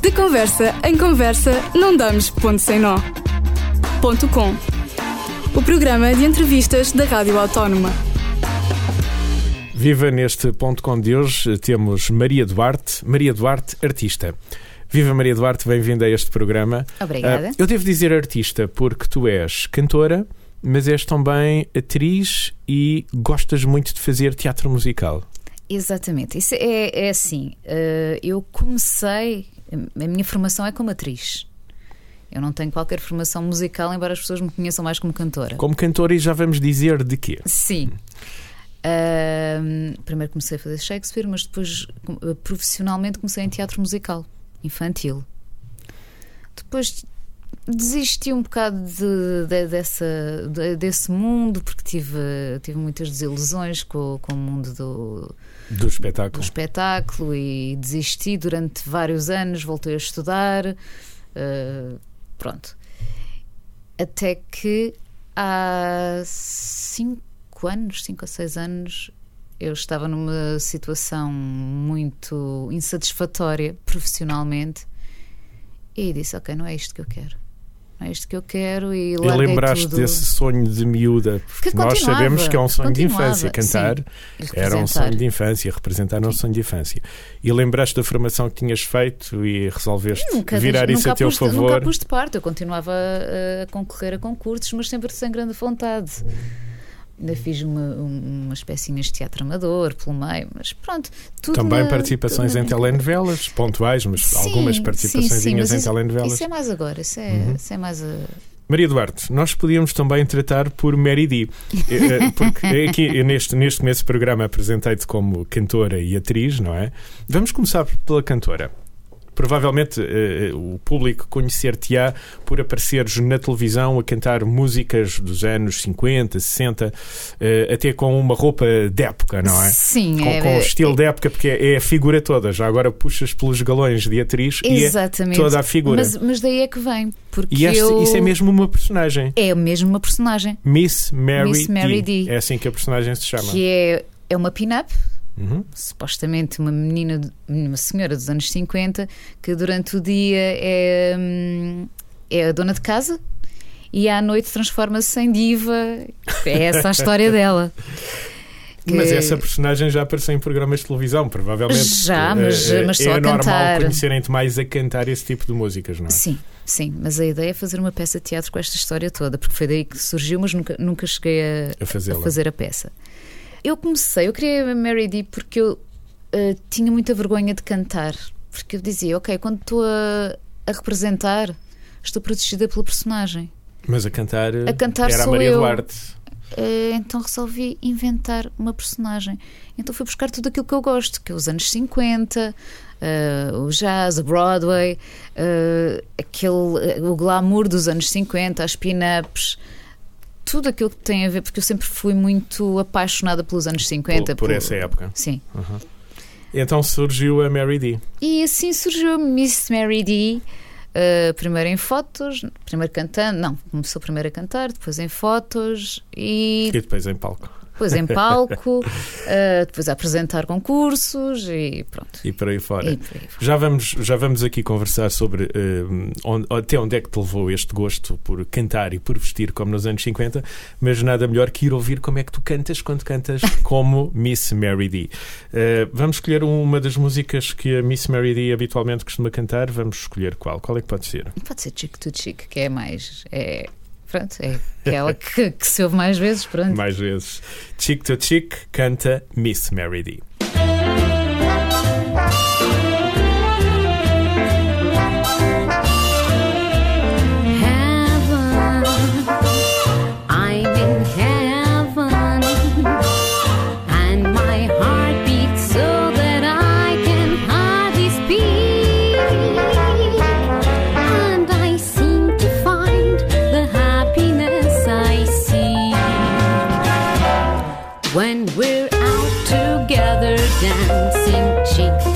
De conversa em conversa, não damos ponto sem nó. Ponto com. O programa de entrevistas da Rádio Autónoma. Viva neste ponto com de hoje temos Maria Duarte, Maria Duarte, artista. Viva Maria Duarte, bem-vinda a este programa. Obrigada. Uh, eu devo dizer artista porque tu és cantora, mas és também atriz e gostas muito de fazer teatro musical. Exatamente. Isso é, é assim. Uh, eu comecei. A minha formação é como atriz. Eu não tenho qualquer formação musical, embora as pessoas me conheçam mais como cantora. Como cantora, e já vamos dizer de quê? Sim. Uh, primeiro comecei a fazer Shakespeare, mas depois profissionalmente comecei em teatro musical infantil. Depois desisti um bocado de, de, dessa, de, desse mundo porque tive, tive muitas desilusões com, com o mundo do, do espetáculo. do espetáculo e desisti durante vários anos, voltei a estudar. Uh, pronto. Até que há cinco anos, cinco ou seis anos, eu estava numa situação muito insatisfatória profissionalmente e disse: Ok, não é isto que eu quero. Não é isto que eu quero. E, e lembraste tudo. desse sonho de miúda? Porque nós sabemos que é um sonho de infância. Cantar Sim, era um sonho de infância, representar um sonho de infância. E lembraste da formação que tinhas feito e resolveste nunca, virar nunca isso a teu pus, favor? Nunca pus de parte. Eu continuava a, a concorrer a concursos, mas sempre sem grande vontade. Ainda fiz uma, uma espécie de teatro amador pelo meio, mas pronto. Também na, participações em telenovelas, pontuais, mas sim, algumas participações em isso, telenovelas. Isso é mais agora, isso é, uhum. isso é mais. A... Maria Duarte, nós podíamos também tratar por Mary D. Porque aqui neste, neste começo do programa apresentei-te como cantora e atriz, não é? Vamos começar pela cantora provavelmente uh, o público conhecer-te-á por apareceres na televisão a cantar músicas dos anos 50, 60, uh, até com uma roupa de época, não é? Sim, com, é, com o estilo é, de época, porque é, a figura toda. Já agora puxas pelos galões de atriz exatamente. e é toda a figura. Mas, mas daí é que vem. Porque e este, eu... isso é mesmo uma personagem. É mesmo uma personagem. Miss Mary, Miss Mary D. D. É assim que a personagem se chama. Que é, é uma pin-up Uhum. supostamente uma menina, uma senhora dos anos 50, que durante o dia é, hum, é a dona de casa e à noite transforma-se em diva. É essa a história dela. Que... Mas essa personagem já apareceu em programas de televisão, provavelmente. Já, mas, é, mas só é a normal cantar. conhecerem-te mais a cantar esse tipo de músicas, não é? Sim, sim. Mas a ideia é fazer uma peça de teatro com esta história toda, porque foi daí que surgiu, mas nunca, nunca cheguei a, a, a fazer a peça. Eu comecei, eu queria a Mary D porque eu uh, tinha muita vergonha de cantar. Porque eu dizia, ok, quando estou a, a representar, estou protegida pela personagem. Mas a cantar, a cantar era a Maria eu. Duarte. Uh, então resolvi inventar uma personagem. Então fui buscar tudo aquilo que eu gosto, que é os anos 50, uh, o jazz, a Broadway, aquele, o glamour dos anos 50, as pin-ups tudo aquilo que tem a ver, porque eu sempre fui muito apaixonada pelos anos 50. Por, por, por essa época. Sim. Uhum. Então surgiu a Mary D. E assim surgiu a Miss Mary D. Uh, primeiro em fotos, primeiro cantando, não, começou primeiro a cantar, depois em fotos e. E depois em palco depois em palco, uh, depois a apresentar concursos e pronto. E por aí fora. Por aí fora. Já, vamos, já vamos aqui conversar sobre uh, onde, até onde é que te levou este gosto por cantar e por vestir como nos anos 50, mas nada melhor que ir ouvir como é que tu cantas quando cantas como Miss Mary D. Uh, vamos escolher uma das músicas que a Miss Mary D habitualmente costuma cantar. Vamos escolher qual? Qual é que pode ser? Pode ser Chick to Chick, que é mais. É pronto, é aquela que, que se ouve mais vezes, pronto. Mais vezes. Chick to Chick canta Miss Mary D. dancing cheeks.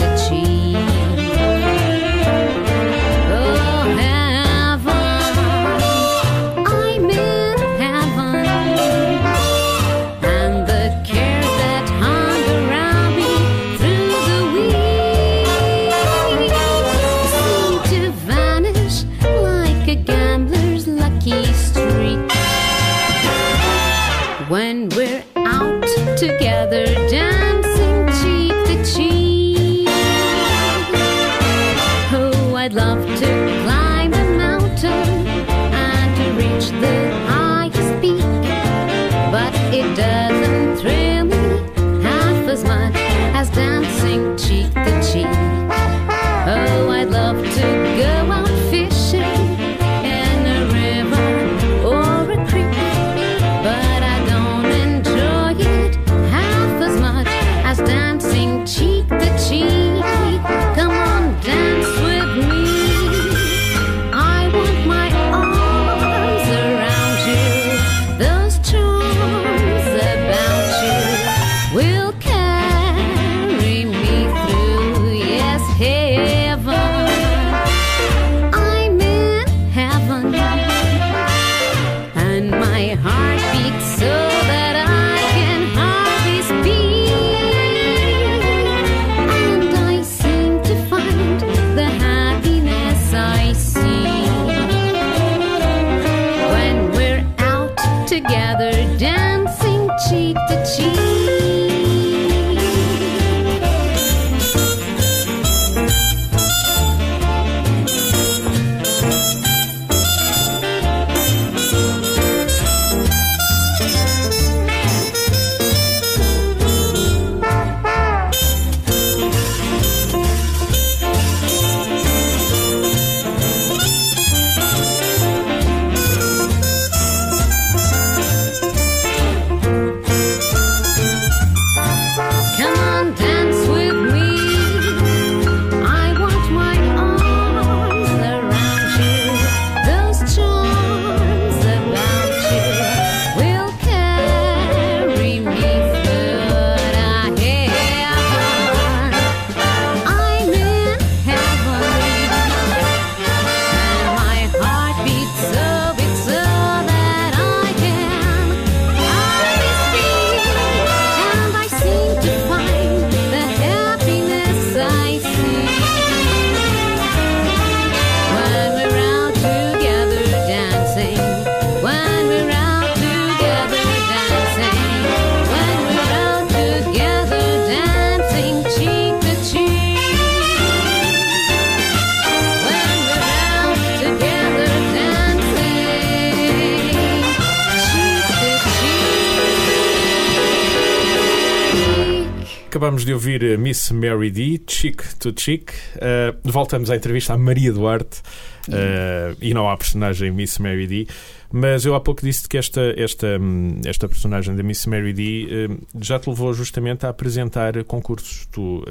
Acabamos de ouvir a Miss Mary D, Chick to Chick. Uh, voltamos à entrevista à Maria Duarte. uh, e não à personagem Miss Mary D. Mas eu há pouco disse que esta, esta, hum, esta personagem da Miss Mary D hum, já te levou justamente a apresentar concursos. Tu,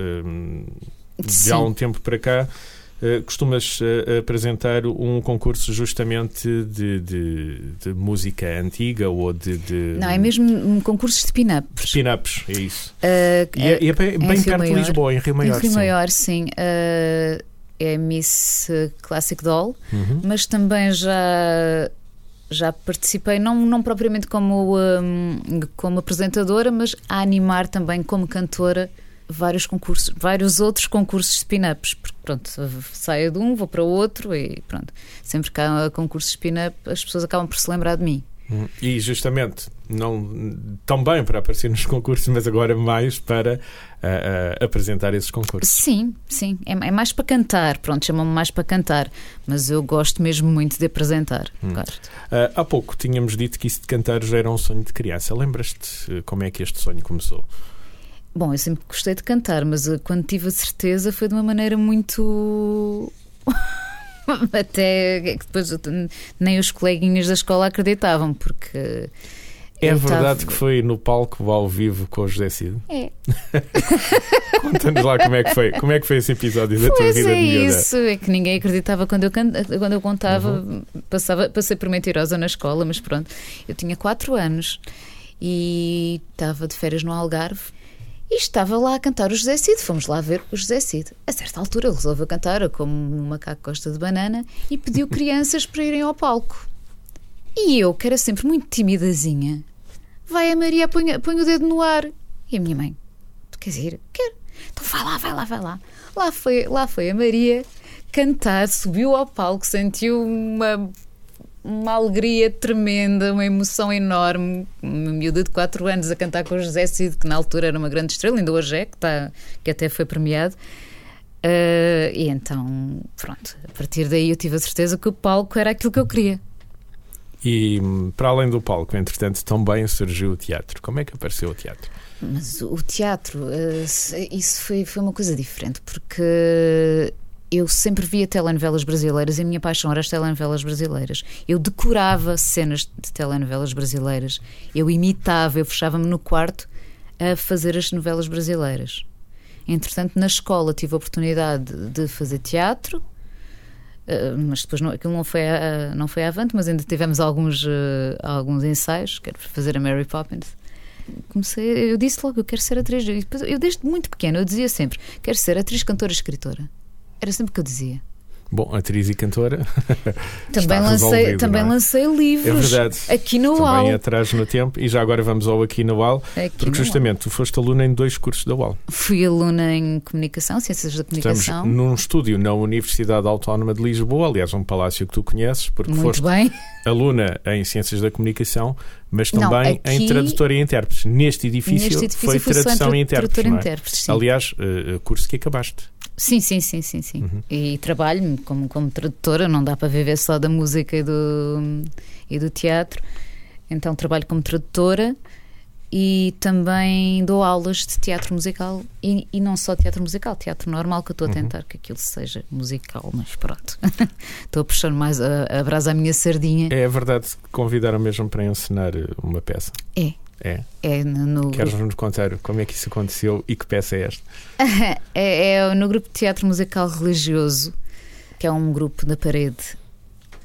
de há um tempo para cá, uh, costumas uh, apresentar um concurso justamente de, de, de música antiga ou de, de, Não, é mesmo um concurso de pin-ups. pin-ups, é isso. Uh, E é, é bem, em bem perto de Maior. Lisboa, em Rio Maior. em Rio sim. Maior, sim. Uh, é Miss Classic Doll, Uhum. mas também já. Já participei, não, não propriamente como, um, como apresentadora, mas a animar também como cantora vários concursos, vários outros concursos de pin-ups. Porque, pronto, saio de um, vou para outro e pronto. Sempre que há concursos de pin-up, as pessoas acabam por se lembrar de mim. Uhum. E justamente, não tão bem para aparecer nos concursos, mas agora mais para ah, ah, apresentar esses concursos. Sim, sim. É, é mais para cantar. Pronto, chamam-me mais para cantar. Mas eu gosto mesmo muito de apresentar. Gosto. Ah, há pouco tínhamos dito que isso de cantar já era um sonho de criança. Lembras-te como é que este sonho começou? Bom, eu sempre gostei de cantar, mas eh, quando tive a certeza foi de uma maneira muito. Até que depois nem os coleguinhas da escola acreditavam, porque. É verdade tava- que foi no palco ao vivo com o José Cid? É. Conta-nos lá como é que foi. Como é que foi esse episódio da tua vida é de miúda? isso, é que ninguém acreditava quando eu, can- quando eu contava, Uhum. passava, passei por mentirosa na escola, mas pronto, eu tinha 4 anos e estava de férias no Algarve e estava lá a cantar o José Cid. Fomos lá ver o José Cid. A certa altura ele resolveu cantar como um macaco gosta de banana e pediu crianças para irem ao palco. E eu, que era sempre muito timidazinha, vai a Maria, põe, põe o dedo no ar. E a minha mãe, tu queres ir? Quero. Então vai lá, vai lá, vai lá. Lá foi, lá foi a Maria cantar, subiu ao palco, sentiu uma, uma alegria tremenda, uma emoção enorme. Uma miúda de 4 anos a cantar com o José Cid, que na altura era uma grande estrela, ainda hoje é, que, está, que até foi premiado. Eh, e então, pronto, a partir daí eu tive a certeza que o palco era aquilo que eu queria. E para além do palco, entretanto, também surgiu o teatro. Como é que apareceu o teatro? Mas o teatro, se- isso foi, foi uma coisa diferente, porque eu sempre via telenovelas brasileiras e a minha paixão era as telenovelas brasileiras. Eu decorava cenas de telenovelas brasileiras, eu imitava, eu fechava-me no quarto a fazer as novelas brasileiras. Entretanto, na escola tive a oportunidade de fazer teatro. eh, mas depois não, aquilo não foi, não foi avante, mas ainda tivemos alguns, eh, alguns ensaios, quero fazer a Mary Poppins comecei, eu disse logo, eu quero ser atriz. Eu desde muito pequena, eu dizia sempre, quero ser atriz, cantora, escritora. Era sempre o que eu dizia. Bom, atriz e cantora. Também lancei, resolvido, também é? lancei É livros verdade. aqui no Também UAL. atrás no tempo. E já agora vamos ao aqui na UAL. Aqui Porque no justamente tu foste aluna em dois cursos da UAL. Fui aluna em comunicação, ciências da Estamos comunicação. num estúdio na Universidade Autónoma de Lisboa, aliás, um palácio que tu conheces, porque Muito foste bem. aluna em Ciências da Comunicação, mas Não, também em aqui- tradutora e intérpretes. Neste edifício, Neste edifício foi em tradução e intérpretes. não é? intérpretes. Aliás, eh, curso que acabaste. Sim, sim, sim, sim, sim. Uhum. E trabalho como, como tradutora, não dá para viver só da música e do, e do teatro. Então trabalho como tradutora e também dou aulas de teatro musical e, e não só teatro musical, teatro normal, que eu estou a Uhum. tentar que aquilo seja musical, mas pronto. estou a puxar mais a, a brasa à minha sardinha. É verdade que convidaram mesmo para ensinar eh, uma peça. É. É. É no, no Queres-nos contar como é que isso aconteceu e que peça é esta? É, é no grupo de teatro musical religioso, que é um grupo da parede.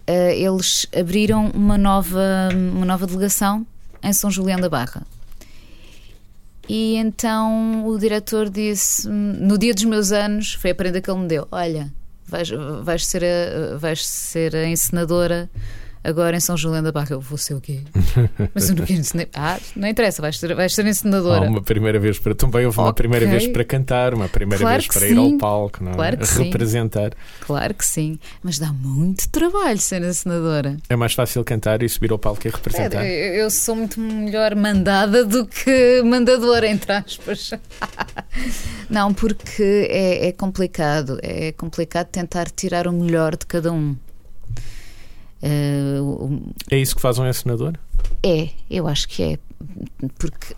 Eh, Eles abriram uma nova, uma nova delegação em São Julião da Barra. E então o diretor disse, no dia dos meus anos, foi a prenda que ele me deu: Olha, vais, vais, ser, a, vais ser a encenadora agora em São Julião da Barra. Eu vou ser o quê? Mas eu não quero ensinar. Ah, não interessa, vais ser, vais ser Há encenadora. uma primeira vez para. Também houve uma Ok. primeira vez para cantar, uma primeira Claro vez que para ir ao sim. palco, não é? Claro que sim. representar. Claro que sim, mas dá muito trabalho ser encenadora. É mais fácil cantar e subir ao palco e representar. É, eu eu sou muito melhor mandada do que mandadora, entre aspas. Não, porque é, é complicado. É complicado tentar tirar o melhor de cada um. O- É isso que faz um encenador? é, eu acho que é. Porque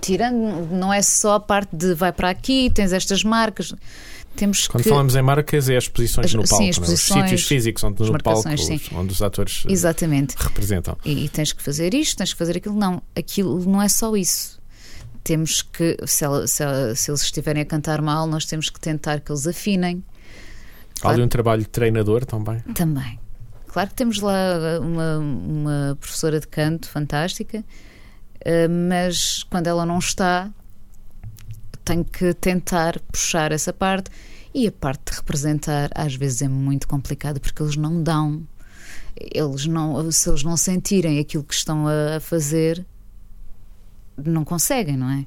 tirando, não é só a parte de vai para aqui, tens estas marcas. Temos Quando que. falamos em marcas, é as posições As- no sim, palco, as não é? os posições, sítios físicos onde no palco, sim. os- onde os atores eh, Exatamente. representam. e, e tens que fazer isto, tens que fazer aquilo. Não, aquilo não é só isso. Temos que, se, ela- se ela- se eles estiverem a cantar mal, nós temos que tentar que eles afinem Há Claro. ali um trabalho de treinador também. também. Claro que temos lá uma, uma professora de canto fantástica, eh, mas quando ela não está, tenho que tentar puxar essa parte. E a parte de representar às vezes é muito complicado porque eles não dão. Eles não, se eles não sentirem aquilo que estão a fazer, não conseguem, não é?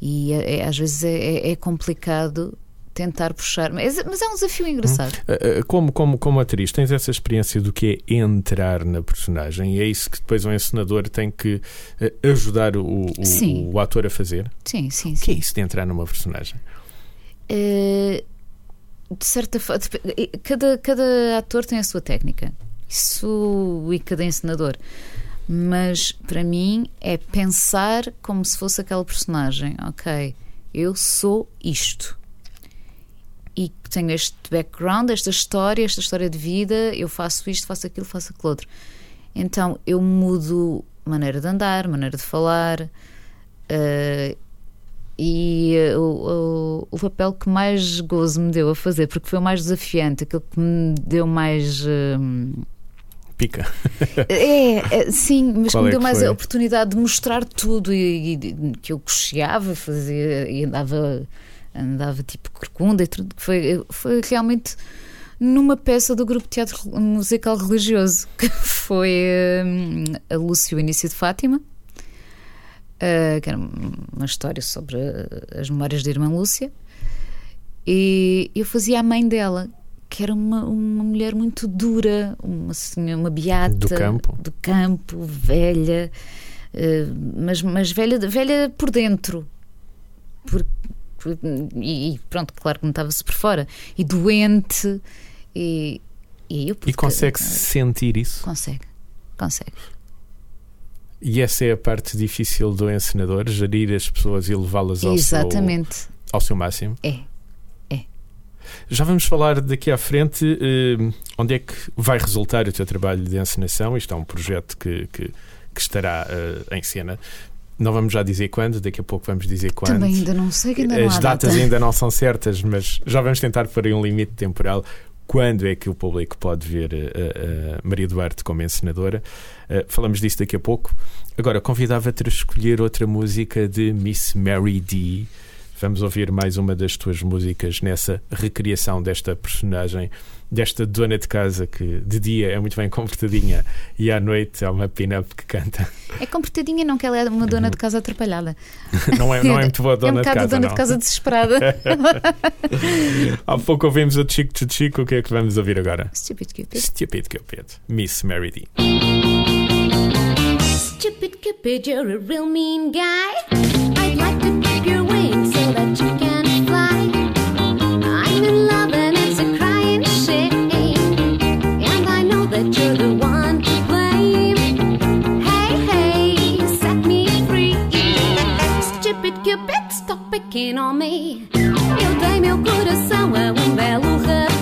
E é- é- às vezes é, é- é complicado tentar puxar, mas, mas é um desafio engraçado. Eh, eh, Como, como, como atriz, tens essa experiência do que é entrar na personagem e é isso que depois o encenador tem que eh, ajudar o, o- o ator a fazer? Sim, sim, O que é isso de entrar numa personagem? Eh, de certa forma, cada, cada ator tem a sua técnica. Isso e cada encenador. Mas para mim é pensar como se fosse aquela personagem. Ok, eu sou isto. E tenho este background, esta história, esta história de vida. Eu faço isto, faço aquilo, faço aquilo outro. Então eu mudo maneira de andar, maneira de falar. eh, e eh, o, o, papel que mais gozo me deu a fazer, porque foi o mais desafiante, aquele que me deu mais. hum, Pica. é, é, sim, mas Qual que me é deu que mais foi? a oportunidade de mostrar tudo e, e que eu cocheava, fazia e andava, andava tipo corcunda e tudo. Foi, foi realmente numa peça do grupo de teatro musical religioso que foi hum, a Lúcio, o início de Fátima. Uh, que era uma história sobre as memórias da irmã Lúcia, e eu fazia a mãe dela, que era uma, uma mulher muito dura, uma, senhora, uma beata Do campo. do campo, velha, uh, mas, mas velha, velha por dentro, por, e, e pronto, claro que notava-se por fora. E doente. E, e eu E consegue sentir isso? Consegue, consegue. E essa é a parte difícil do encenador, gerir as pessoas e levá-las ao seu, Exatamente. ao seu máximo. É. Já vamos falar daqui à frente eh, onde é que vai resultar o teu trabalho de encenação. Isto é um projeto que, que, que estará eh, em cena. Não vamos já dizer quando, daqui a pouco vamos dizer quando. Também ainda não sei que ainda não As datas data. ainda não são certas, mas já vamos tentar pôr aí um limite temporal. Quando é que o público pode ver eh, a Maria Duarte como encenadora? Eh, falamos disso daqui a pouco. Agora, convidava-te a escolher outra música de Miss Mary D. Vamos ouvir mais uma das tuas músicas nessa recriação desta personagem, desta dona de casa que de dia é muito bem comportadinha e à noite é uma pin-up que canta. É comportadinha, não que ela é uma dona de casa atrapalhada. Não é, não é muito boa é um dona de bocado casa. dona não. de casa desesperada. Há pouco ouvimos o Chico de Chico, o que é que vamos ouvir agora? Stupid Cupid. Stupid Cupid, Miss Mary D. Stupid Cupid, you're a real mean guy. Stop picking on me. Eu dei meu coração a um belo rapaz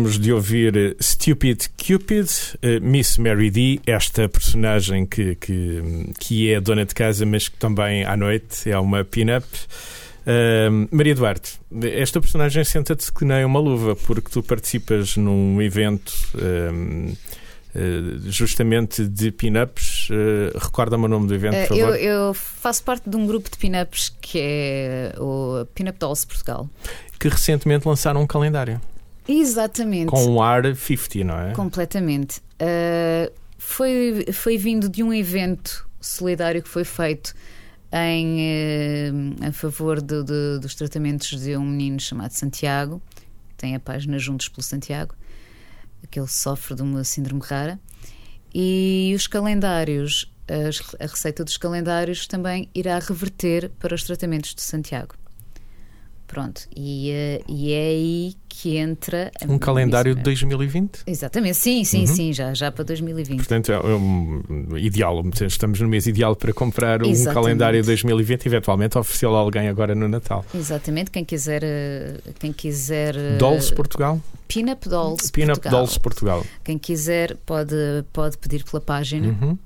Acabamos de ouvir eh, Stupid Cupid, eh, Miss Mary D, esta personagem que, que, que é dona de casa, mas que também à noite é uma pin-up. Ahm, Maria Duarte, esta personagem senta-te que nem uma luva, porque tu participas num evento eh, justamente de pin-ups. Eh, Recorda-me o nome do evento, por eu, favor. eu faço parte de um grupo de pin-ups que é o Pin-Up Dolls Portugal. Que recentemente lançaram um calendário Exatamente. com um ar 50, não é? Completamente. Uh, foi, foi vindo de um evento solidário que foi feito em, uh, a favor de- de- dos tratamentos de um menino chamado Santiago. Tem a página Juntos pelo Santiago, que ele sofre de uma síndrome rara. E os calendários, a receita dos calendários também irá reverter para os tratamentos de Santiago. Pronto, e, uh, e é aí que entra. Um calendário de Miss Mary. 2020. Exatamente, sim, sim, Uhum. sim, já, já para 2020. Portanto, é um ideal. Estamos no mês ideal para comprar um Exatamente. calendário 2020 e eventualmente oferecê-lo a alguém agora no Natal. Exatamente, quem quiser, eh, quem quiser eh, Dolls Portugal? Pinup Dolls Pinup Portugal. Dolls Portugal. Quem quiser pode, pode pedir pela página. Uhum.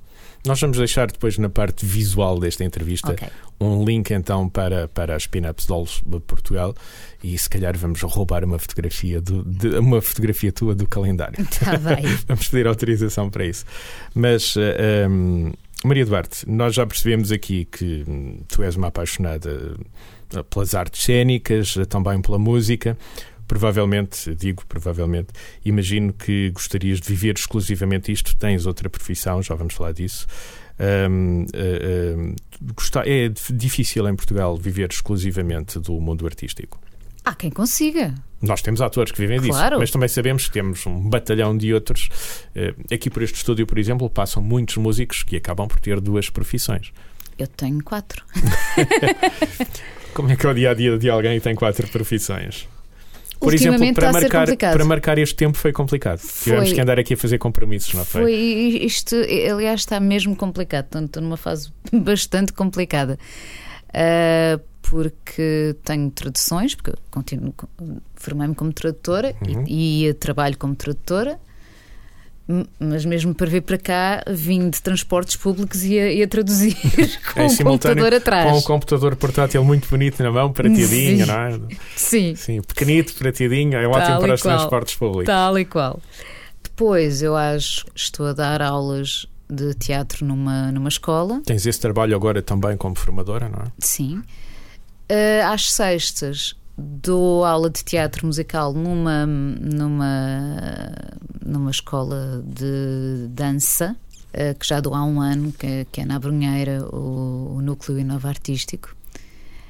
Nós vamos deixar depois na parte visual desta entrevista Ok, um link então para, para as Pinups Dolls de Portugal e se calhar vamos roubar uma fotografia, do, de- uma fotografia tua do calendário. está bem. Vamos pedir autorização para isso. Mas, eh, ehm, Maria Duarte, nós já percebemos aqui que hum, tu és uma apaixonada eh, pelas artes cênicas, eh, também pela música. Provavelmente, digo provavelmente, imagino que gostarias de viver exclusivamente isto. Tens outra profissão, já vamos falar disso. Hum, gostar- é dif- difícil em Portugal viver exclusivamente do mundo artístico. Há quem consiga. Nós temos atores que vivem disso, Claro. mas também sabemos que temos um batalhão de outros. Eh, Aqui por este estúdio, por exemplo, passam muitos músicos que acabam por ter duas profissões. Eu tenho quatro. Como é que é o dia a dia de alguém que tem quatro profissões? Por exemplo, para marcar, para marcar este tempo foi complicado. Tivemos que andar aqui a fazer compromissos, não foi? Foi isto, aliás, está mesmo complicado. Estou- numa fase bastante complicada. Ah, porque tenho traduções, porque eu continuo, formei-me como tradutora Uhum. e, e trabalho como tradutora. M- Mas mesmo para vir para cá, vim de transportes públicos e a, e a traduzir com o simultâneo, computador atrás. Com um computador portátil muito bonito na mão, prateadinho, Sim. não é? Sim, Sim, pequenito, prateadinho, é ótimo Tal para os qual. transportes públicos. tal e qual. Depois, eu acho que estou a dar aulas de teatro numa, numa escola. Tens esse trabalho agora também como formadora, não é? Sim. Uh, às sextas dou aula de teatro musical numa, numa, numa escola de dança, uh, que já dou há um ano, que, é- que é na Brunheira, o, o Núcleo Inova Artístico,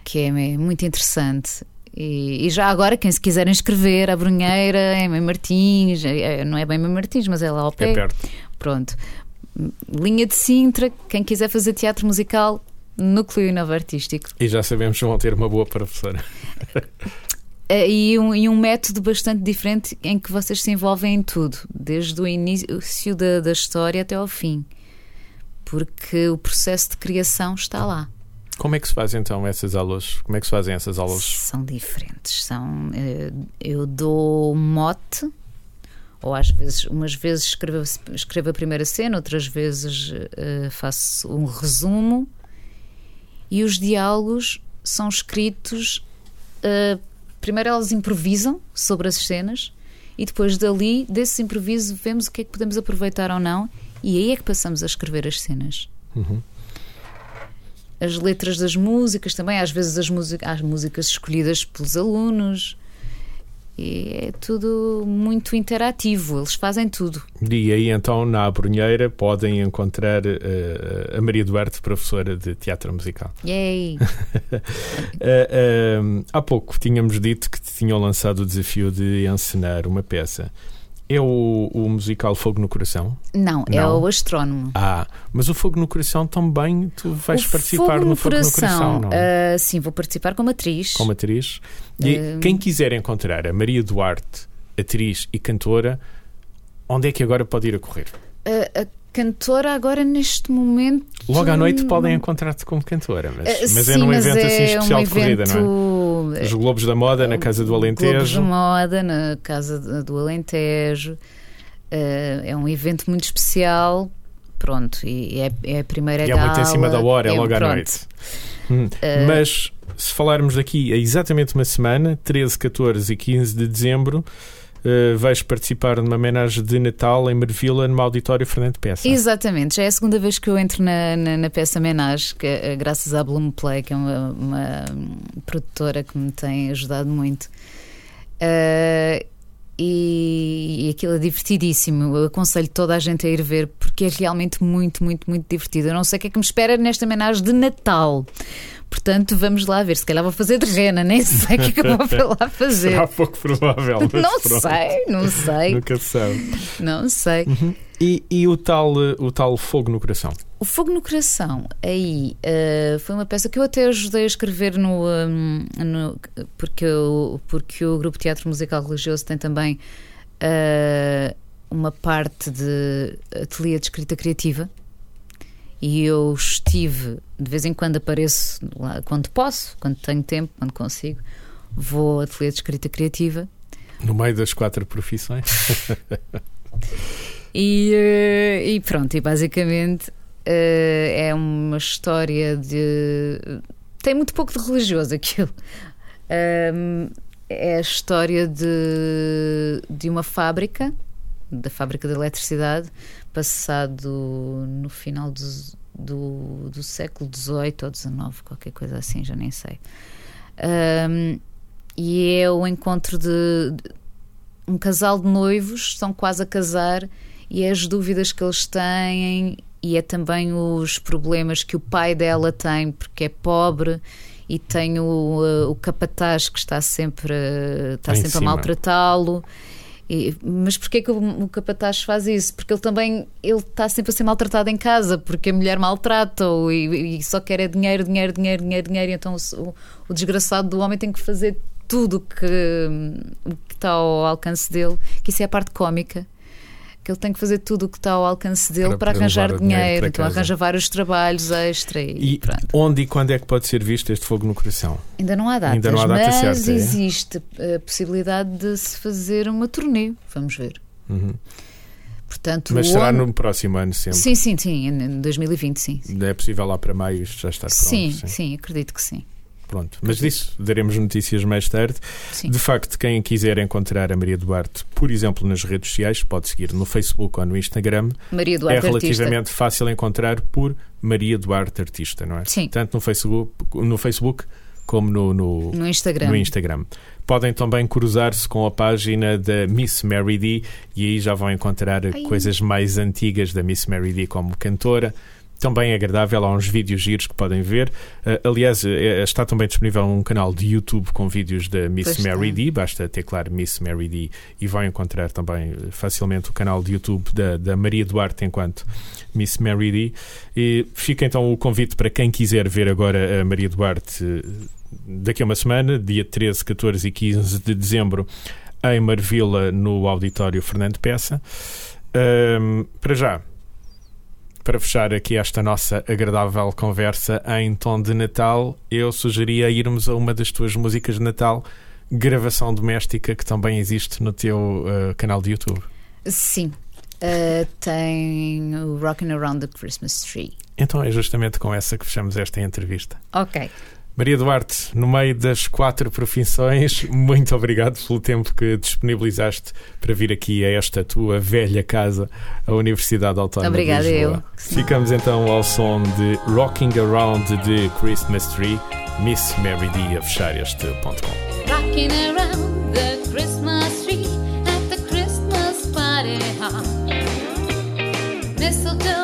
que é muito interessante. E, e já agora, quem se quiser inscrever, a Brunheira, é Mãe Martins, é- é- não é bem Mãe Martins, mas é lá ao pé. É perto. Pronto. Linha de Sintra, quem quiser fazer teatro musical, Núcleo Inova Artístico. E já sabemos que vão ter uma boa professora. Eh, E um, e um método bastante diferente em que vocês se envolvem em tudo, desde o início da, da história até ao fim. Porque o processo de criação está lá. Como é que se faz então essas aulas? Como é que se fazem essas aulas? São diferentes. São, eh, eu dou mote, ou às vezes, umas vezes escrevo, escrevo a primeira cena, outras vezes eh, faço um resumo. E os diálogos são escritos. eh, primeiro elas improvisam sobre as cenas e depois dali, desse improviso, vemos o que é que podemos aproveitar ou não, e aí é que passamos a escrever as cenas. Uhum. As letras das músicas também, às vezes as, as músicas escolhidas pelos alunos. E é tudo muito interativo, eles fazem tudo. E aí então na Abrunheira podem encontrar eh, a Maria Duarte, professora de teatro musical. Yay! Eh, há pouco tínhamos dito que tinham lançado o desafio de encenar uma peça. É o, o musical Fogo no Coração? Não, é Não. o astrónomo. Ah, mas o Fogo no Coração também tu vais O participar Fogo no Fogo no Coração, não é? ah, sim, vou participar como atriz. Como atriz. E Hum. quem quiser encontrar a Maria Duarte, atriz e cantora, onde é que agora pode ir a correr? A cantora agora neste momento. Logo à noite podem não- encontrar-te como cantora, mas, Ah, mas é sim, num mas evento assim é especial um de corrida, não evento- é? Os Globos da Moda na Casa do Globos Alentejo. de moda na Casa do Alentejo. Eh, é um evento muito especial. Pronto, e é, é a primeira E é muito em cima da hora, é logo à pronto. noite. Hum, Eh, Mas se falarmos daqui a exatamente uma semana, 13, 14 e 15 de dezembro, eh, vais participar numa homenagem de Natal em Mervila, no auditório Fernando Peça. Exatamente, já é a segunda vez que eu entro na, na, na peça Menage, que, é, graças à Bloom Play, que é uma, uma, produtora que me tem ajudado muito. Eh, e, e aquilo é divertidíssimo. Eu aconselho toda a gente a ir ver porque é realmente muito, muito, muito divertido. Eu não sei o que é que me espera nesta homenagem de Natal. Portanto, vamos lá ver. Se calhar vou fazer de rena, nem sei o que é que eu vou para lá fazer. Será pouco provável. mas Não pronto. sei, não sei, Nunca se sabe. não sei. E, e o, tal, o tal Fogo no Coração? O Fogo no Coração, aí eh, foi uma peça que eu até ajudei a escrever no, hum, no- porque, o, porque o grupo Teatro Musical Religioso tem também eh, uma parte de ateliê de escrita criativa. E eu estive, de vez em quando apareço lá, quando posso, quando tenho tempo, quando consigo, vou ao ateliê de escrita criativa No meio das quatro profissões? E, eh, e pronto, e basicamente eh, é uma história de. Tem muito pouco de religioso aquilo. É a história de, de uma fábrica, da fábrica de eletricidade, passado no final dos, do, do século XVIII ou XIX, qualquer coisa assim, já nem sei. Ahm, e é o encontro de, de um casal de noivos, estão quase a casar, e é as dúvidas que eles têm, e é também os problemas que o pai dela tem, porque é pobre. E tem o, eh, o capataz que está sempre, eh, está Em sempre a maltratá-lo. E- mas porquê que o, o capataz faz isso? Porque ele também ele está sempre a ser maltratado em casa, porque a mulher maltrata-o e, e só quer é dinheiro, dinheiro, dinheiro, dinheiro, dinheiro. Então o, o- desgraçado do homem tem que fazer tudo que, o que está ao alcance dele, que isso é a parte cómica. Que ele tem que fazer tudo o que está ao alcance dele Para- para, arranjar dinheiro então arranja vários trabalhos extra e, E onde e quando é que pode ser visto este fogo no coração? Ainda não há datas, Ainda não há data mas certa, é? existe a possibilidade de se fazer uma turnê. Vamos ver. Uhum. Portanto, Mas será onde- no próximo ano sempre. Sim, sim, sim, em em 2020, sim. É possível lá para maio isto já estar pronto. Sim, sim, acredito que sim. Pronto. Mas disso daremos notícias mais tarde. Sim. De facto, quem quiser encontrar a Maria Duarte, por exemplo, nas redes sociais, pode seguir no Facebook ou no Instagram. Maria é Duarte relativamente fácil encontrar por Maria Duarte Artista, não é? Sim. Tanto no Facebook, no Facebook como no, no, Artista. No Instagram. no Instagram. Podem também cruzar-se com a página da Miss Mary D e aí já vão encontrar coisas mais antigas da Miss Mary D como cantora. Também é agradável, há uns vídeos giros que podem ver. Uh, aliás, eh, está também disponível um canal de YouTube com vídeos da Miss Pois Mary. D. Basta teclar Miss Mary D e vão encontrar também facilmente o canal de YouTube da, da Maria Duarte enquanto Miss Mary D. E fica então o convite para quem quiser ver agora a Maria Duarte daqui a uma semana, dia 13, 14 e 15 de dezembro, em Marvila, no Auditório Fernando Peça. Ahm, para já, para fechar aqui esta nossa agradável conversa em tom de Natal, eu sugeria irmos a uma das tuas músicas de Natal, gravação doméstica, que também existe no teu ah, canal de YouTube. Sim. Uh, tem o Rocking Around the Christmas Tree. Então é justamente com essa que fechamos esta entrevista. Ok. Maria Duarte, no meio das quatro profissões, muito obrigado pelo tempo que disponibilizaste para vir aqui a esta tua velha casa, a Universidade Autónoma Obrigada, de Lisboa. eu. Ficamos então ao som de Rocking Around the Christmas Tree, Miss Mary D a fechar este ponto com. Rocking around the Christmas tree at the Christmas party hop. Mistletoe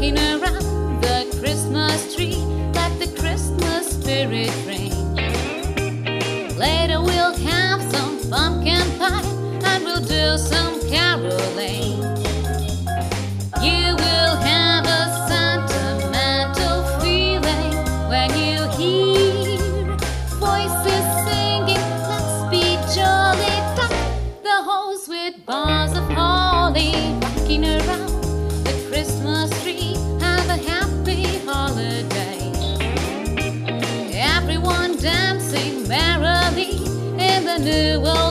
Rocking around the Christmas tree let the Christmas spirit ring. Later we'll have some pumpkin pie and we'll do some caroling. In the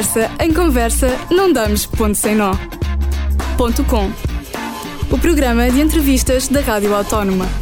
conversa em conversa, não damos ponto sem nó. Ponto com. O programa de entrevistas da Rádio Autónoma.